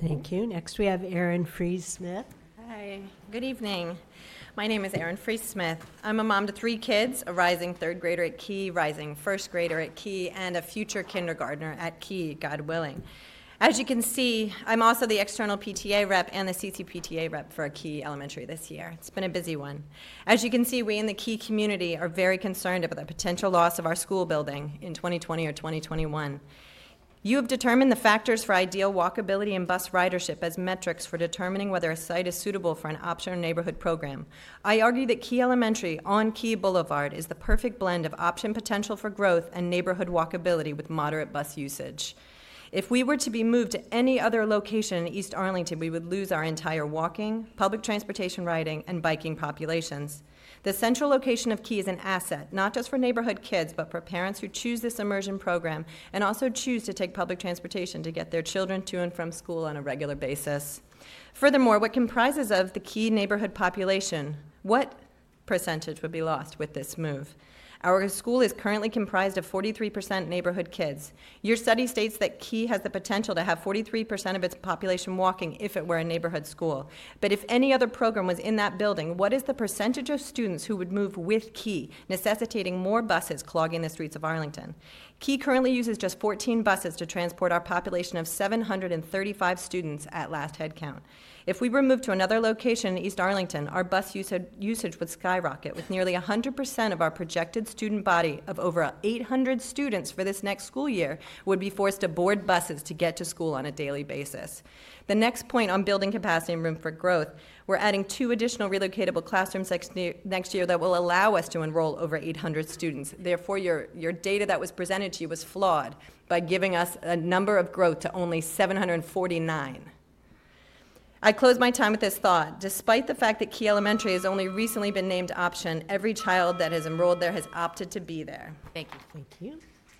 Thank you. Next, we have Erin Freeze Smith. Hi, good evening. My name is Erin Freese Smith. I'm a mom to three kids, a rising third grader at Key, rising first grader at Key, and a future kindergartner at Key, God willing. As you can see, I'm also the external PTA rep and the CCPTA rep for Key Elementary this year. It's been a busy one. As you can see, we in the Key community are very concerned about the potential loss of our school building in 2020 or 2021. You have determined the factors for ideal walkability and bus ridership as metrics for determining whether a site is suitable for an option or neighborhood program. I argue that Key Elementary on Key Boulevard is the perfect blend of option potential for growth and neighborhood walkability with moderate bus usage. If we were to be moved to any other location in East Arlington, we would lose our entire walking, public transportation riding, and biking populations. The central location of Key is an asset, not just for neighborhood kids, but for parents who choose this immersion program and also choose to take public transportation to get their children to and from school on a regular basis. Furthermore, what comprises of the Key neighborhood population? What percentage would be lost with this move? Our school is currently comprised of 43% neighborhood kids. Your study states that Key has the potential to have 43% of its population walking if it were a neighborhood school. But if any other program was in that building, what is the percentage of students who would move with Key, necessitating more buses clogging the streets of Arlington? Key currently uses just 14 buses to transport our population of 735 students at last headcount. If we were moved to another location in East Arlington, our bus usage, would skyrocket, with nearly 100% of our projected student body of over 800 students for this next school year would be forced to board buses to get to school on a daily basis. The next point on building capacity and room for growth, we're adding two additional relocatable classrooms next year, that will allow us to enroll over 800 students. Therefore, your, your data that was presented to you was flawed by giving us a number of growth to only 749. I close my time with this thought. Despite the fact that Key Elementary has only recently been named option, every child that has enrolled there has opted to be there. Thank you. Thank you.